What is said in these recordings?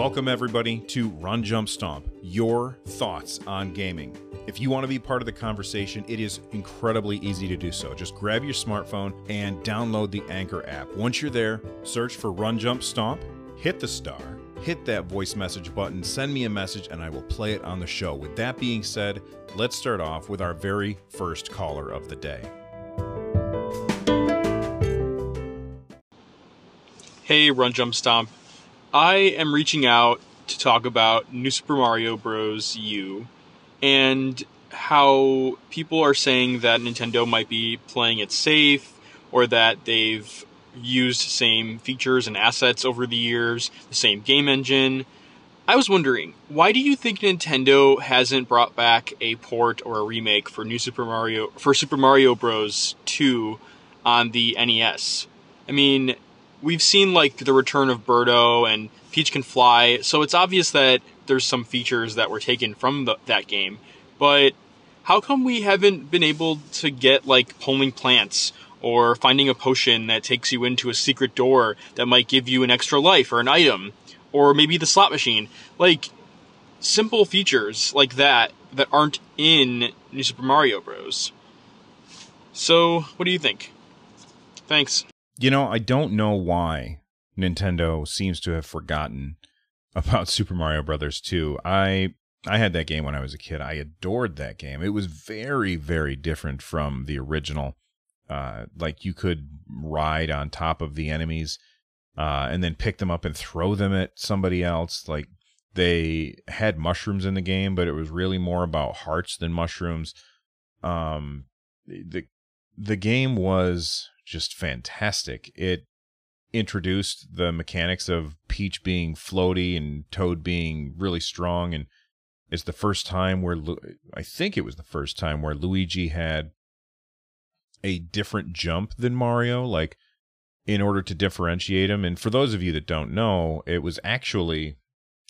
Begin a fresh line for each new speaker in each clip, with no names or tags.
Welcome, everybody, to Run Jump Stomp, your thoughts on gaming. If you want to be part of the conversation, it is incredibly easy to do so. Just grab your smartphone and download the Anchor app. Once you're there, search for Run Jump Stomp, hit the star, hit that voice message button, send me a message, and I will play it on the show. With that being said, let's start off with our very first caller of the day.
Hey, Run Jump Stomp. I am reaching out to talk about New Super Mario Bros. U and how people are saying that Nintendo might be playing it safe or that they've used same features and assets over the years, the same game engine. I was wondering, why do you think Nintendo hasn't brought back a port or a remake for New Super Mario for Super Mario Bros. 2 on the NES? I mean, we've seen like the return of Birdo and Peach can fly, so it's obvious that there's some features that were taken from the, that game. But how come we haven't been able to get like pulling plants or finding a potion that takes you into a secret door that might give you an extra life or an item or maybe the slot machine? Like simple features like that that aren't in New Super Mario Bros. So, what do you think? Thanks.
You know, I don't know why Nintendo seems to have forgotten about Super Mario Brothers 2. I I had that game when I was a kid. I adored that game. It was very very different from the original. Uh, like you could ride on top of the enemies uh, and then pick them up and throw them at somebody else. Like they had mushrooms in the game, but it was really more about hearts than mushrooms. Um, the the game was just fantastic. It introduced the mechanics of Peach being floaty and Toad being really strong, and it's the first time where Lu- I think it was the first time where Luigi had a different jump than Mario, like in order to differentiate him. And for those of you that don't know, it was actually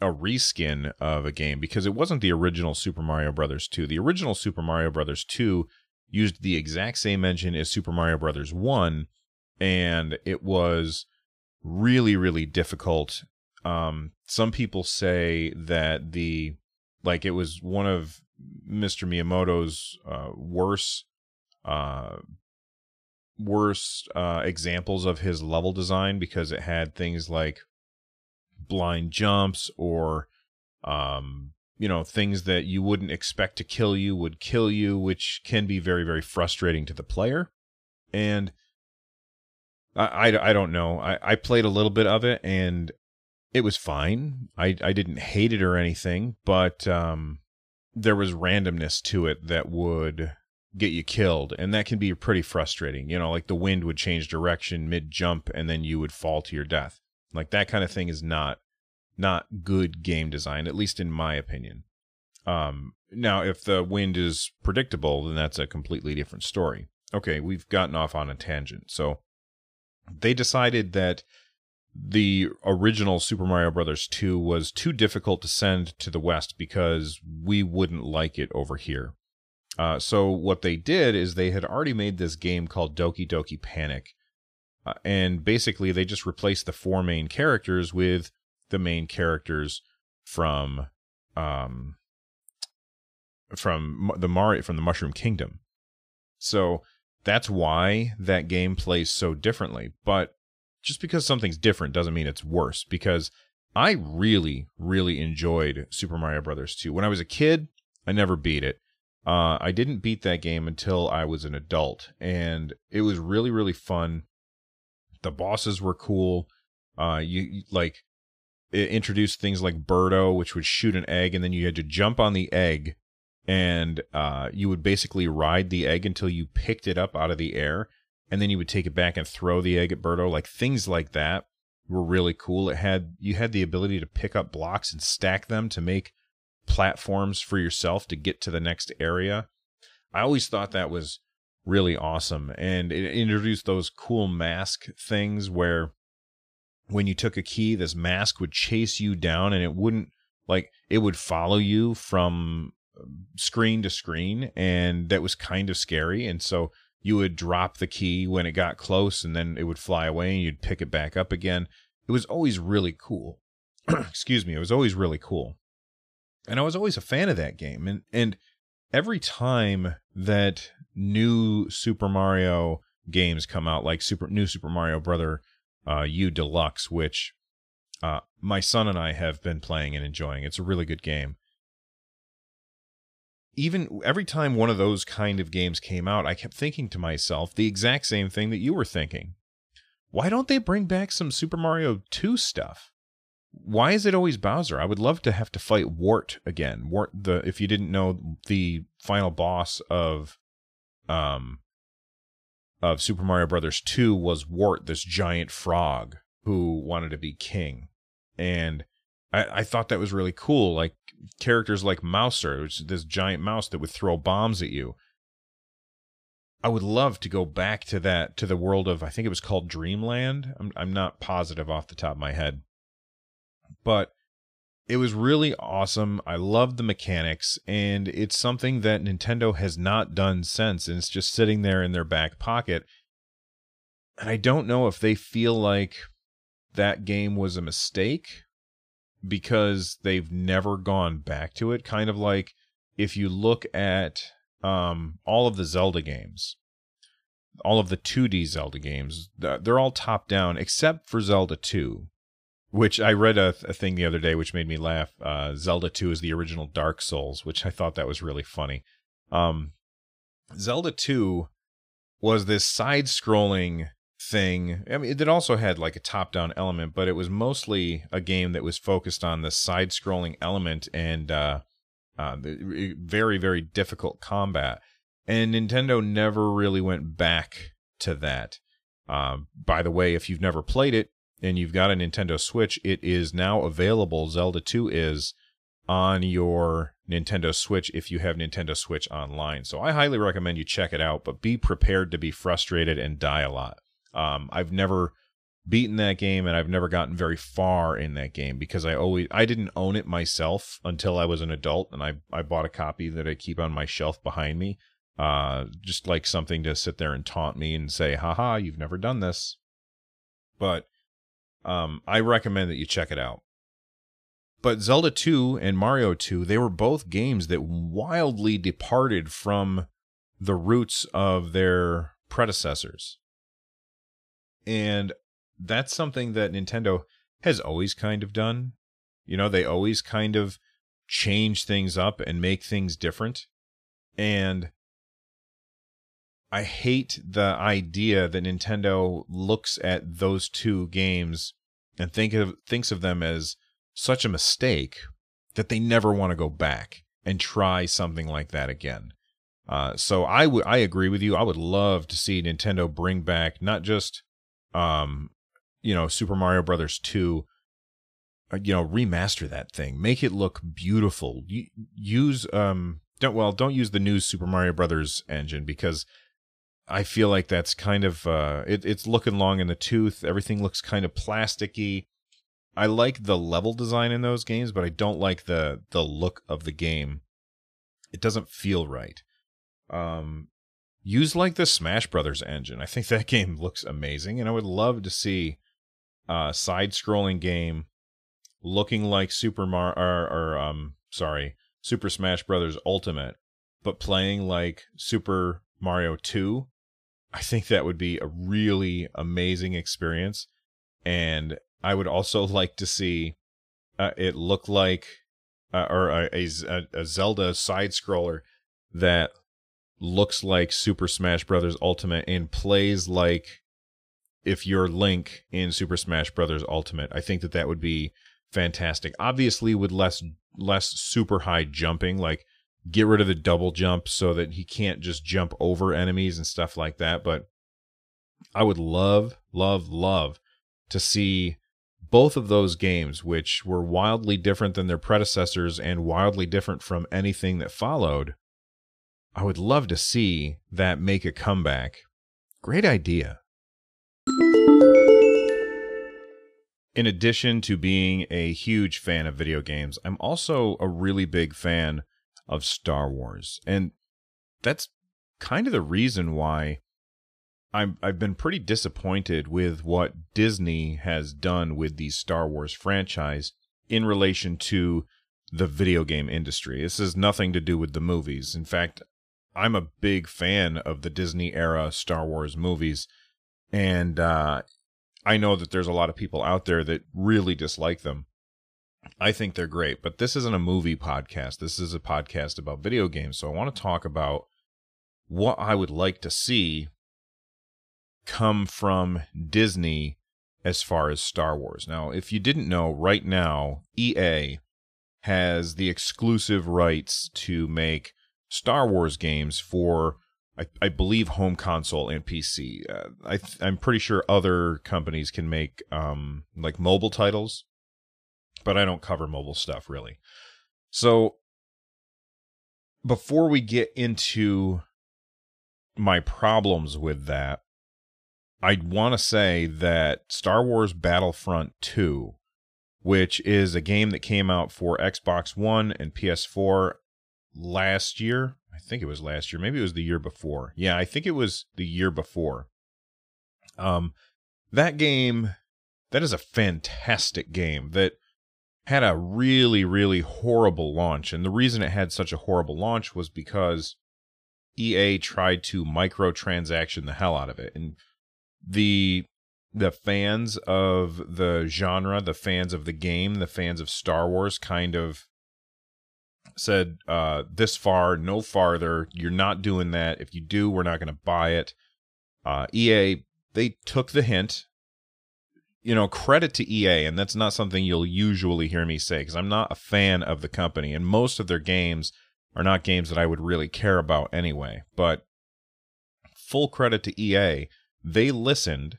a reskin of a game because it wasn't the original Super Mario Brothers 2. The original Super Mario Brothers 2 used the exact same engine as Super Mario Brothers 1 and it was really really difficult. Um some people say that the like it was one of Mr. Miyamoto's uh worst uh worst uh examples of his level design because it had things like blind jumps or um you know things that you wouldn't expect to kill you would kill you which can be very very frustrating to the player. And i i, I don't know. I, I played a little bit of it and it was fine. I i didn't hate it or anything but um there was randomness to it that would get you killed. And that can be pretty frustrating. You know like the wind would change direction mid jump and then you would fall to your death. Like that kind of thing is not not good game design, at least in my opinion. Um, now, if the wind is predictable, then that's a completely different story. Okay, we've gotten off on a tangent. So they decided that the original Super Mario Brothers 2 was too difficult to send to the West because we wouldn't like it over here. Uh, so what they did is they had already made this game called Doki Doki Panic, uh, and basically they just replaced the four main characters with the main characters from um from the Mario from the Mushroom Kingdom. So that's why that game plays so differently. But just because something's different doesn't mean it's worse because I really, really enjoyed Super Mario Brothers 2. When I was a kid, I never beat it. Uh, I didn't beat that game until I was an adult, and it was really, really fun. The bosses were cool. Uh, you, you like it introduced things like Birdo, which would shoot an egg, and then you had to jump on the egg, and uh, you would basically ride the egg until you picked it up out of the air, and then you would take it back and throw the egg at Birdo. Like things like that were really cool. It had you had the ability to pick up blocks and stack them to make platforms for yourself to get to the next area. I always thought that was really awesome, and it introduced those cool mask things where when you took a key, this mask would chase you down and it wouldn't like it would follow you from um, screen to screen and that was kind of scary and so you would drop the key when it got close and then it would fly away and you'd pick it back up again it was always really cool excuse me, it was always really cool. And I was always a fan of that game. And and every time that new Super Mario games come out, like Super New Super Mario Brother uh, U Deluxe, which uh, my son and I have been playing and enjoying. It's a really good game. Even every time one of those kind of games came out, I kept thinking to myself the exact same thing that you were thinking. Why don't they bring back some Super Mario 2 stuff? Why is it always Bowser? I would love to have to fight Wart again. Wart the if you didn't know the final boss of um of Super Mario Brothers 2 was Wart, this giant frog who wanted to be king. And I, I thought that was really cool. Like characters like Mouser, which is this giant mouse that would throw bombs at you. I would love to go back to that to the world of I think it was called Dreamland. I'm I'm not positive off the top of my head. But it was really awesome. I loved the mechanics and it's something that Nintendo has not done since and it's just sitting there in their back pocket. And I don't know if they feel like that game was a mistake because they've never gone back to it kind of like if you look at um, all of the Zelda games, all of the 2D Zelda games, they're all top down except for Zelda 2, which I read a, a thing the other day which made me laugh. Uh, Zelda 2 is the original Dark Souls, which I thought that was really funny. Um, Zelda 2 was this side scrolling thing. I mean, it also had like a top down element, but it was mostly a game that was focused on the side scrolling element and uh, uh, very very difficult combat, and Nintendo never really went back to that. Uh, by the way, if you've never played it and you've got a Nintendo Switch, it is now available. Zelda 2 is on your Nintendo Switch if you have Nintendo Switch online. So I highly recommend you check it out, but be prepared to be frustrated and die a lot. Um, I've never beaten that game and I've never gotten very far in that game because I always I didn't own it myself until I was an adult and I I bought a copy that I keep on my shelf behind me uh just like something to sit there and taunt me and say haha you've never done this but um I recommend that you check it out but Zelda 2 and Mario 2 they were both games that wildly departed from the roots of their predecessors and that's something that Nintendo has always kind of done. You know, they always kind of change things up and make things different. And I hate the idea that Nintendo looks at those two games and think of thinks of them as such a mistake that they never want to go back and try something like that again. Uh, so I would I agree with you. I would love to see Nintendo bring back not just um, you know, Super Mario Brothers 2 uh, you know, remaster that thing. Make it look beautiful. use um don't well, don't use the new Super Mario Brothers engine because I feel like that's kind of uh it, it's looking long in the tooth. Everything looks kind of plasticky. I like the level design in those games, but I don't like the the look of the game. It doesn't feel right. Um use like the Smash Brothers engine. I think that game looks amazing and I would love to see a side-scrolling game looking like Super Mario or, or um sorry Super Smash Brothers Ultimate, but playing like Super Mario 2. I think that would be a really amazing experience, and I would also like to see uh, it look like uh, or a, a, a Zelda side scroller that looks like Super Smash Brothers Ultimate and plays like if you're Link in Super Smash Brothers Ultimate. I think that that would be fantastic. Obviously, with less less super high jumping, like get rid of the double jump so that he can't just jump over enemies and stuff like that. But I would love, love, love to see both of those games, which were wildly different than their predecessors and wildly different from anything that followed. I would love to see that make a comeback. Great idea. In addition to being a huge fan of video games, I'm also a really big fan of Star Wars. And that's kind of the reason why I'm, I've been pretty disappointed with what Disney has done with the Star Wars franchise in relation to the video game industry. This has nothing to do with the movies. In fact, I'm a big fan of the Disney era Star Wars movies, and uh, I know that there's a lot of people out there that really dislike them. I think they're great, but this isn't a movie podcast. This is a podcast about video games. So I want to talk about what I would like to see come from Disney as far as Star Wars. Now, if you didn't know, right now, EA has the exclusive rights to make Star Wars games for, I, I believe, home console and PC. Uh, I I'm pretty sure other companies can make um, like mobile titles, but I don't cover mobile stuff really. So before we get into my problems with that, I want to say that Star Wars Battlefront 2, which is a game that came out for Xbox One and PS4 last year. I think it was last year. Maybe it was the year before. Yeah, I think it was the year before. Um, that game, that is a fantastic game that had a really, really horrible launch. And the reason it had such a horrible launch was because EA tried to microtransaction the hell out of it. And the the fans of the genre, the fans of the game, the fans of Star Wars kind of said uh this far, no farther. You're not doing that. If you do, we're not going to buy it. Uh EA they took the hint. You know, credit to EA and that's not something you'll usually hear me say cuz I'm not a fan of the company and most of their games are not games that I would really care about anyway. But full credit to EA they listened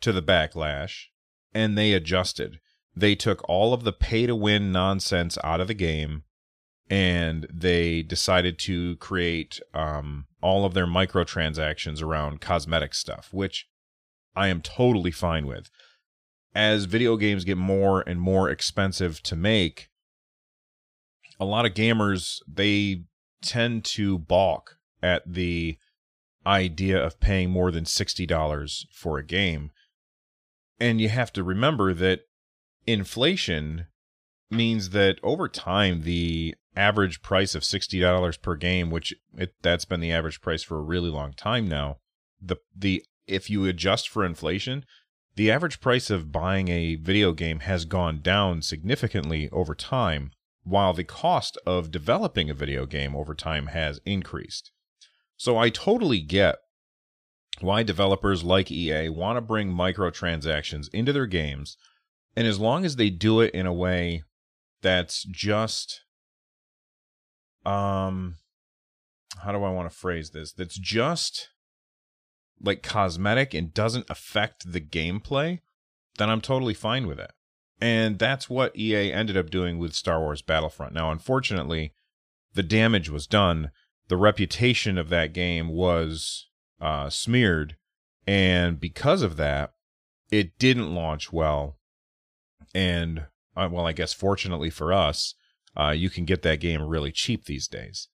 to the backlash and they adjusted. They took all of the pay to win nonsense out of the game and they decided to create um, all of their microtransactions around cosmetic stuff, which I am totally fine with. As video games get more and more expensive to make, a lot of gamers they tend to balk at the idea of paying more than $60 for a game. And you have to remember that inflation means that over time the average price of $60 per game which it, that's been the average price for a really long time now the the if you adjust for inflation the average price of buying a video game has gone down significantly over time while the cost of developing a video game over time has increased so I totally get why developers like EA want to bring microtransactions into their games. And as long as they do it in a way that's just um how do I want to phrase this? That's just like cosmetic and doesn't affect the gameplay, then I'm totally fine with it. And that's what EA ended up doing with Star Wars Battlefront. Now, unfortunately, the damage was done the reputation of that game was uh, smeared, and because of that, it didn't launch well. And uh, well, I guess fortunately for us, uh, you can get that game really cheap these days.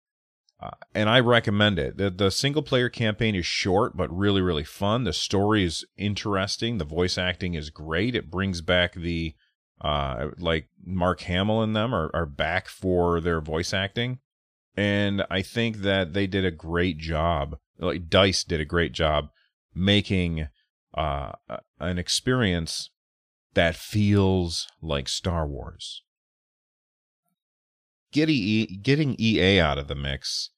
Uh, and I recommend it. The, the single player campaign is short, but really, really fun. The story is interesting. The voice acting is great. It brings back the, uh, like Mark Hamill and them are, are back for their voice acting and I think that they did a great job. Like Dice did a great job making uh, an experience that feels like Star Wars. Getting, EA out of the mix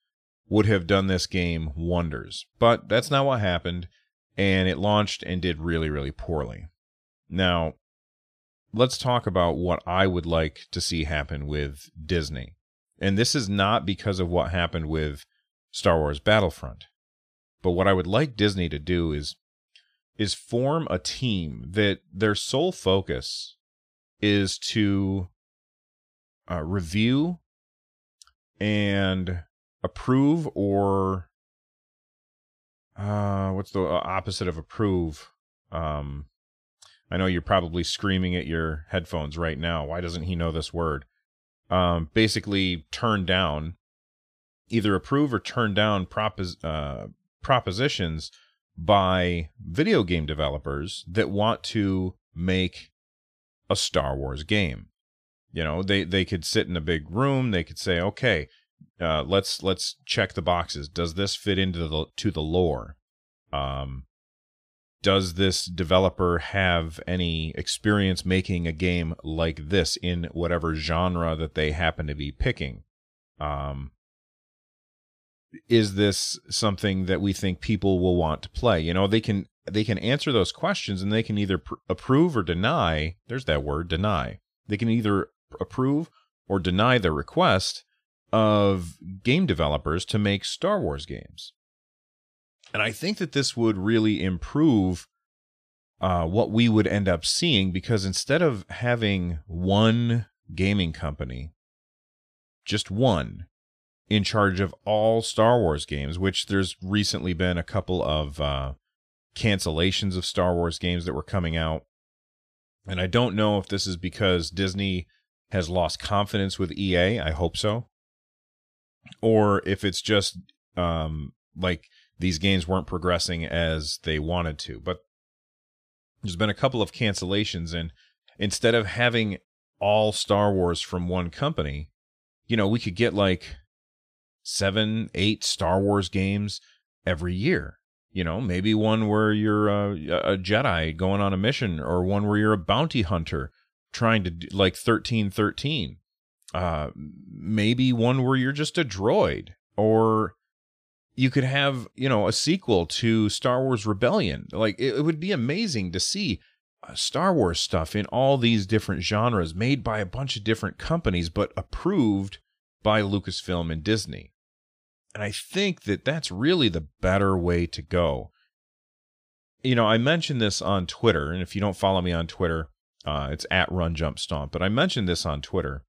would have done this game wonders, but that's not what happened, and it launched and did really, really poorly. Now, let's talk about what I would like to see happen with Disney. And this is not because of what happened with Star Wars Battlefront. But what I would like Disney to do is is form a team that their sole focus is to uh, review and approve or uh, what's the uh, opposite of approve? Um, i know you're probably screaming at your headphones right now. Why doesn't he know this word? Um, basically turn down, either approve or turn down propos- uh, propositions by video game developers that want to make a Star Wars game. You know, they they could sit in a big room. They could say, okay, uh, let's let's check the boxes. Does this fit into the to the lore? Um, does this developer have any experience making a game like this in whatever genre that they happen to be picking? Um, is this something that we think people will want to play? You know, they can they can answer those questions and they can either pr- approve or deny. There's that word, deny. They can either approve or deny the request of game developers to make Star Wars games. And I think that this would really improve uh, what we would end up seeing because instead of having one gaming company, just one, in charge of all Star Wars games, which there's recently been a couple of uh, cancellations of Star Wars games that were coming out. And I don't know if this is because Disney has lost confidence with EA. I hope so. Or if it's just um, like these games weren't progressing as they wanted to. But there's been a couple of cancellations, and instead of having all Star Wars from one company, you know, we could get like seven, eight Star Wars games every year. You know, maybe one where you're a, a Jedi going on a mission, or one where you're a bounty hunter trying to do, like thirteen thirteen. Uh, maybe one where you're just a droid, or you could have you know a sequel to Star Wars Rebellion. Like it, it would be amazing to see uh, Star Wars stuff in all these different genres, made by a bunch of different companies, but approved by Lucasfilm and Disney. And I think that that's really the better way to go. You know, I mentioned this on Twitter, and if you don't follow me on Twitter, uh, it's at Run Jump Stomp. But I mentioned this on Twitter,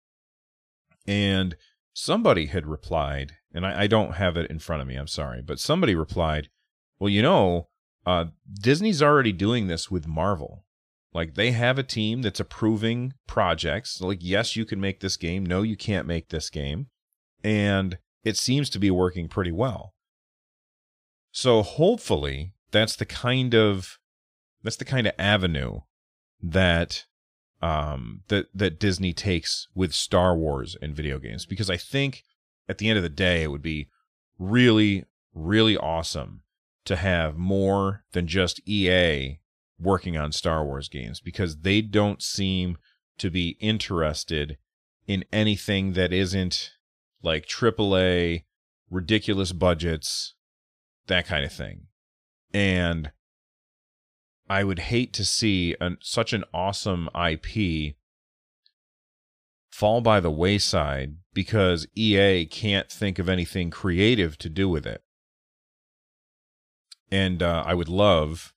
and somebody had replied, and I, I don't have it in front of me. I'm sorry, but somebody replied, "Well, you know, uh, Disney's already doing this with Marvel. Like they have a team that's approving projects. Like, yes, you can make this game. No, you can't make this game. And it seems to be working pretty well. So hopefully that's the kind of that's the kind of avenue that um that that Disney takes with Star Wars and video games because I think at the end of the day it would be really really awesome to have more than just EA working on Star Wars games because they don't seem to be interested in anything that isn't like AAA, ridiculous budgets, that kind of thing. And I would hate to see an, such an awesome IP fall by the wayside because EA can't think of anything creative to do with it. And uh, I would love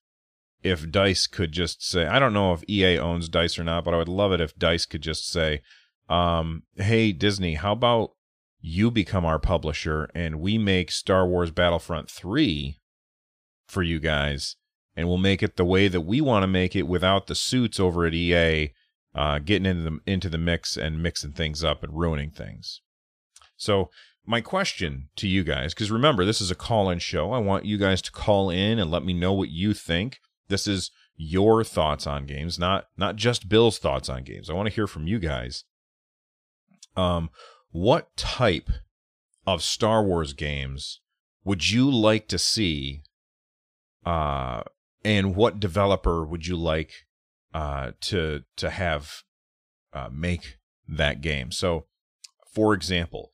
if Dice could just say, I don't know if EA owns Dice or not, but I would love it if Dice could just say, um, hey, Disney, how about you become our publisher and we make Star Wars Battlefront 3 for you guys and we'll make it the way that we want to make it without the suits over at EA uh, getting into the, into the mix and mixing things up and ruining things. So, my question to you guys, because remember, this is a call in show. I want you guys to call in and let me know what you think. This is your thoughts on games, not not just Bill's thoughts on games. I want to hear from you guys. Um, what type of Star Wars games would you like to see? Uh, and what developer would you like uh, to to have uh, make that game? So, for example,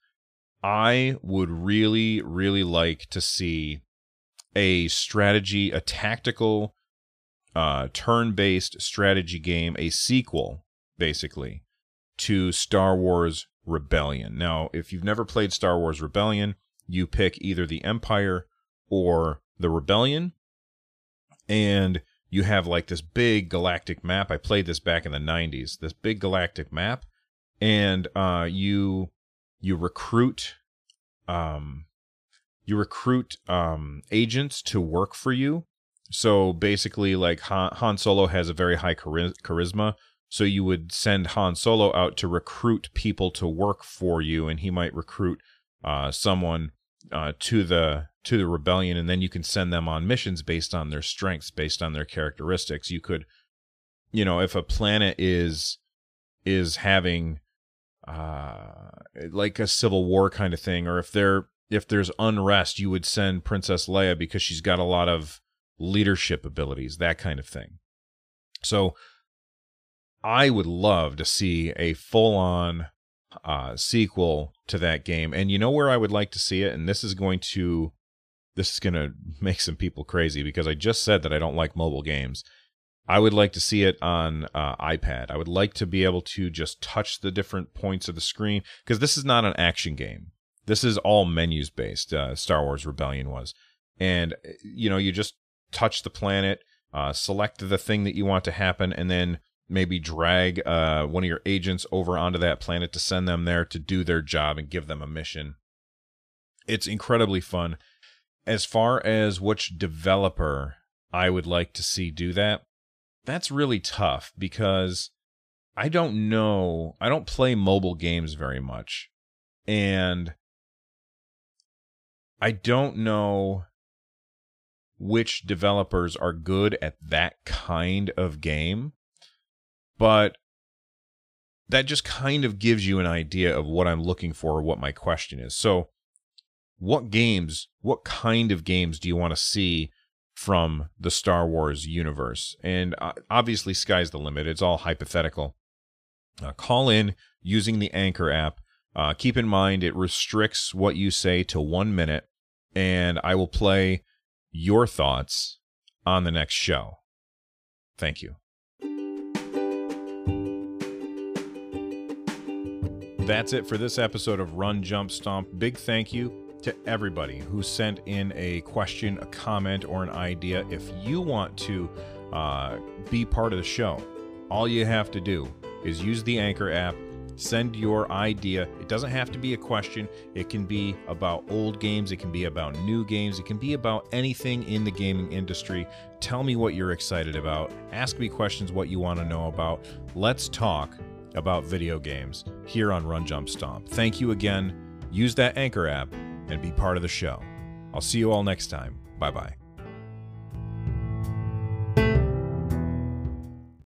I would really, really like to see a strategy, a tactical, uh, turn-based strategy game, a sequel, basically, to Star Wars Rebellion. Now, if you've never played Star Wars Rebellion, you pick either the Empire or the Rebellion, and you have like this big galactic map. I played this back in the 90s, this big galactic map, and uh, you you recruit um you recruit um agents to work for you. So basically like Han, Han Solo has a very high charisma, so you would send Han Solo out to recruit people to work for you, and he might recruit uh, someone uh, to the to the rebellion, and then you can send them on missions based on their strengths, based on their characteristics. You could, you know, if a planet is is having uh, like a civil war kind of thing, or if there if there's unrest, you would send Princess Leia because she's got a lot of leadership abilities, that kind of thing. So I would love to see a full on uh, sequel to that game. And you know where I would like to see it? And this is going to this is going to make some people crazy because I just said that I don't like mobile games. I would like to see it on uh, iPad. I would like to be able to just touch the different points of the screen because this is not an action game. This is all menus based. Uh, Star Wars Rebellion was, and you know you just touch the planet, uh, select the thing that you want to happen, and then maybe drag uh, one of your agents over onto that planet to send them there to do their job and give them a mission. It's incredibly fun. As far as which developer I would like to see do that, that's really tough because I don't know. I don't play mobile games very much. And I don't know which developers are good at that kind of game but that just kind of gives you an idea of what I'm looking for or what my question is. So, what games, what kind of games do you want to see from the Star Wars universe? And uh, obviously, sky's the limit. It's all hypothetical. Uh, call in using the Anchor app. Uh, keep in mind, it restricts what you say to one minute, and I will play your thoughts on the next show. Thank you. That's it for this episode of Run, Jump, Stomp. Big thank you to everybody who sent in a question, a comment, or an idea. If you want to uh, be part of the show, all you have to do is use the Anchor app. Send your idea. It doesn't have to be a question. It can be about old games. It can be about new games. It can be about anything in the gaming industry. Tell me what you're excited about. Ask me questions, what you want to know about. Let's talk about video games here on Run Jump Stomp. Thank you again. Use that Anchor app and be part of the show. I'll see you all next time. Bye bye.